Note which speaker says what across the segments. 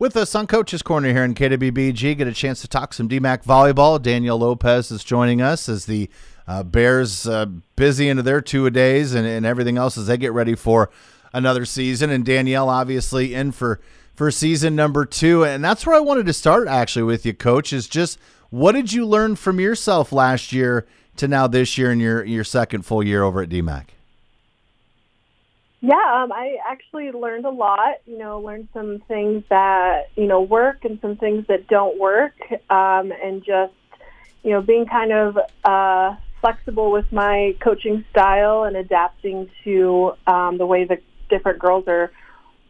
Speaker 1: With us on Coach's Corner here in KWBG, get a chance to talk some DMACC volleyball. Danielle Lopez is joining us as the uh, Bears uh, busy into their two a days and, and everything else as they get ready for another season. And Danielle obviously in for for season number two. And that's where I wanted to start actually with you, Coach. Is just what did you learn from yourself last year to now this year in your your second full year over at DMACC?
Speaker 2: Yeah, um, I actually learned a lot. You know, learned some things that you know work and some things that don't work, um, and just you know being kind of uh, flexible with my coaching style and adapting to um, the way that different girls are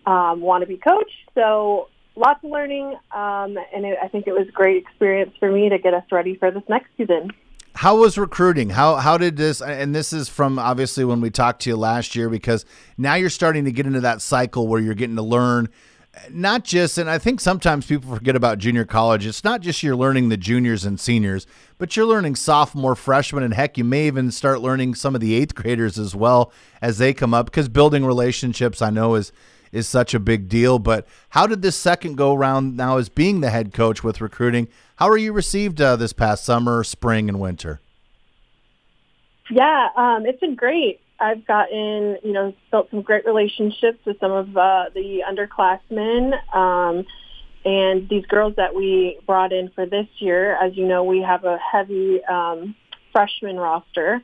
Speaker 2: um, want to be coached. So lots of learning, um, and it, I think it was a great experience for me to get us ready for this next season.
Speaker 1: How was recruiting? How how did this? And this is from obviously when we talked to you last year because now you're starting to get into that cycle where you're getting to learn not just and I think sometimes people forget about junior college. It's not just you're learning the juniors and seniors, but you're learning sophomore, freshman, and heck, you may even start learning some of the eighth graders as well as they come up because building relationships I know is is such a big deal. But how did this second go round now as being the head coach with recruiting? How are you received uh, this past summer, spring, and winter?
Speaker 2: Yeah, um, it's been great. I've gotten, you know, built some great relationships with some of uh, the underclassmen. Um, and these girls that we brought in for this year, as you know, we have a heavy um, freshman roster.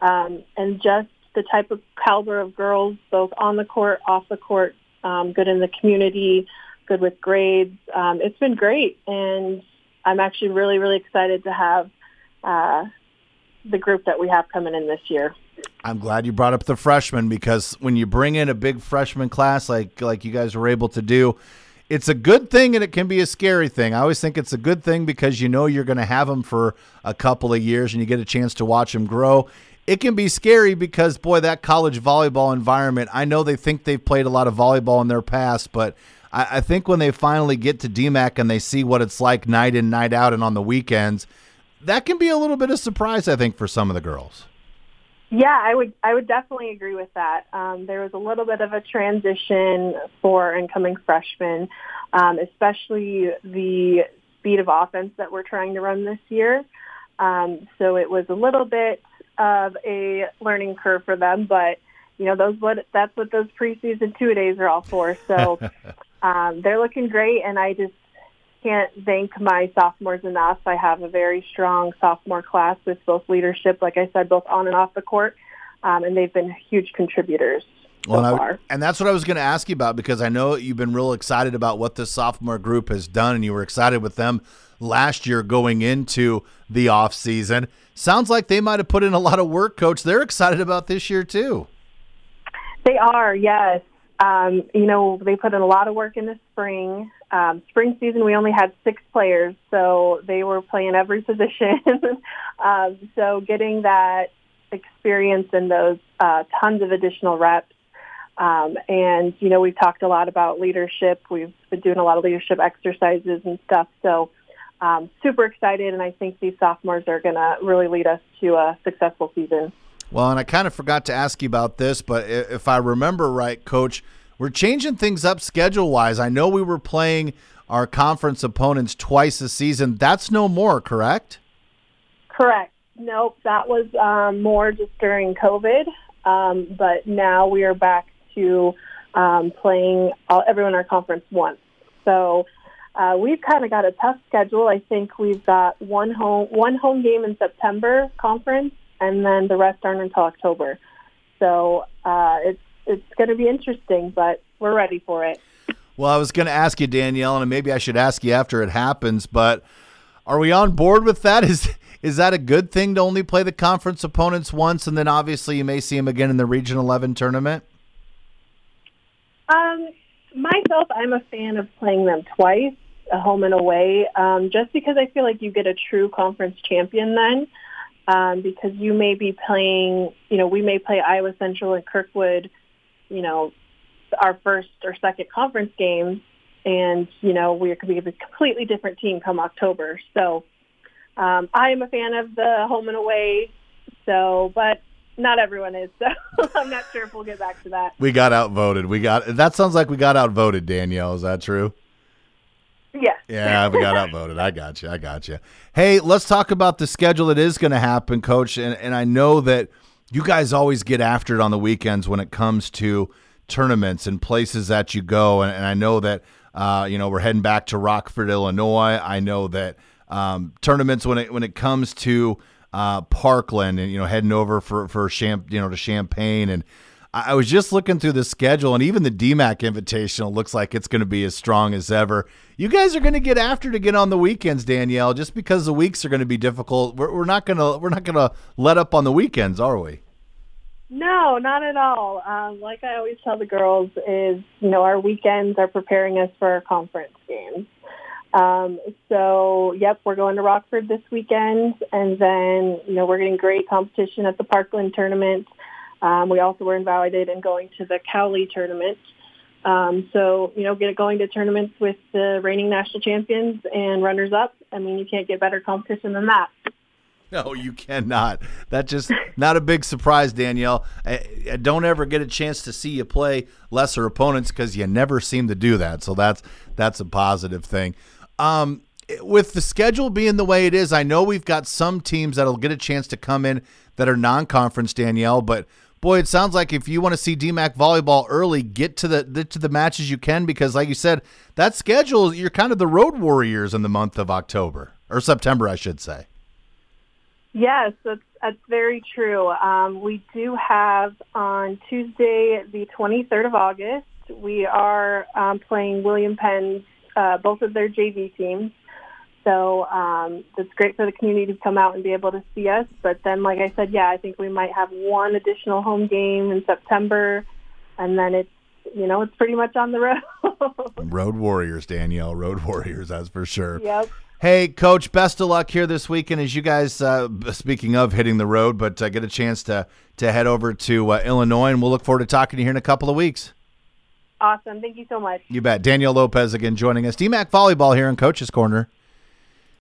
Speaker 2: Um, and just the type of caliber of girls, both on the court, off the court, um, good in the community, good with grades. Um, it's been great, and I'm actually really, really excited to have uh, the group that we have coming in this year.
Speaker 1: I'm glad you brought up the freshmen because when you bring in a big freshman class like like you guys were able to do, it's a good thing and it can be a scary thing. I always think it's a good thing because you know you're going to have them for a couple of years and you get a chance to watch them grow it can be scary because boy, that college volleyball environment. I know they think they've played a lot of volleyball in their past, but I, I think when they finally get to DMACC and they see what it's like night in, night out, and on the weekends, that can be a little bit of surprise. I think for some of the girls.
Speaker 2: Yeah, I would I would definitely agree with that. Um, there was a little bit of a transition for incoming freshmen, um, especially the speed of offense that we're trying to run this year. Um, so it was a little bit of a learning curve for them, but you know those what that's what those preseason two days are all for. So um, they're looking great, and I just can't thank my sophomores enough. I have a very strong sophomore class with both leadership, like I said, both on and off the court, um, and they've been huge contributors. So
Speaker 1: well, and, I, and, that's what I was going to ask you about because I know you've been real excited about what this sophomore group has done, and you were excited with them last year going into the off season. Sounds like they might have put in a lot of work, Coach. They're excited about this year too.
Speaker 2: They are, yes. Um, you know, they put in a lot of work in the spring. Um, spring season, we only had six players, so they were playing every position. um, so getting that experience and those uh, tons of additional reps. Um, and, you know, we've talked a lot about leadership. We've been doing a lot of leadership exercises and stuff. So um, super excited, and I think these sophomores are going to really lead us to a successful season.
Speaker 1: Well, and I kind of forgot to ask you about this, but if I remember right, Coach, we're changing things up schedule wise. I know we were playing our conference opponents twice a season. That's no more, correct?
Speaker 2: Correct. Nope, that was um, more just during COVID. Um, but now we are back to um, playing all, everyone in our conference once. So uh, we've kind of got a tough schedule. I think we've got one home one home game in September conference, and then the rest aren't until October. So uh, it's it's going to be interesting, but we're ready for it.
Speaker 1: Well, I was going to ask you, Danielle, and maybe I should ask you after it happens, but are we on board with that? Is is that a good thing to only play the conference opponents once, and then obviously you may see them again in the Region 11 tournament?
Speaker 2: Um, myself, I'm a fan of playing them twice home and away, um, just because I feel like you get a true conference champion then. Um, because you may be playing, you know, we may play Iowa Central and Kirkwood, you know, our first or second conference game, and you know we could be a completely different team come October. So um, I am a fan of the home and away. So, but not everyone is. So I'm not sure if we'll get back to that.
Speaker 1: We got outvoted. We got that. Sounds like we got outvoted. Danielle, is that true?
Speaker 2: Yes.
Speaker 1: Yeah, I got outvoted. I got you. I got you. Hey, let's talk about the schedule that is going to happen, Coach. And, and I know that you guys always get after it on the weekends when it comes to tournaments and places that you go. And, and I know that, uh, you know, we're heading back to Rockford, Illinois. I know that um, tournaments when it when it comes to uh, Parkland and you know heading over for for Champ, you know to Champaign and I was just looking through the schedule, and even the DMACC Invitational looks like it's going to be as strong as ever. You guys are going to get after to get on the weekends, Danielle, just because the weeks are going to be difficult. We're, we're not going to we're not going to let up on the weekends, are we?
Speaker 2: No, not at all. Um, like I always tell the girls, is you know our weekends are preparing us for our conference games. Um, so, yep, we're going to Rockford this weekend, and then you know we're getting great competition at the Parkland tournament. Um, we also were invited and going to the Cowley tournament. Um, so, you know, get going to tournaments with the reigning national champions and runners up. I mean, you can't get better competition than that.
Speaker 1: No, you cannot. That's just not a big surprise, Danielle. I, I don't ever get a chance to see you play lesser opponents because you never seem to do that. So that's that's a positive thing. Um, with the schedule being the way it is, I know we've got some teams that'll get a chance to come in that are non-conference, Danielle. But boy, it sounds like if you want to see DMACC volleyball early, get to the to the matches you can because, like you said, that schedule you're kind of the road warriors in the month of October or September, I should say.
Speaker 2: Yes, that's, that's very true. Um, we do have on Tuesday, the 23rd of August, we are um, playing William Penn's, uh, both of their JV teams. So um, it's great for the community to come out and be able to see us. But then, like I said, yeah, I think we might have one additional home game in September, and then it's you know it's pretty much on the road.
Speaker 1: road warriors, Danielle. Road warriors, that's for sure.
Speaker 2: Yep.
Speaker 1: Hey, Coach, best of luck here this weekend as you guys, uh, speaking of hitting the road, but uh, get a chance to, to head over to uh, Illinois, and we'll look forward to talking to you here in a couple of weeks.
Speaker 2: Awesome. Thank you so much.
Speaker 1: You bet. Danielle Lopez again joining us. DMACC Volleyball here in Coach's Corner.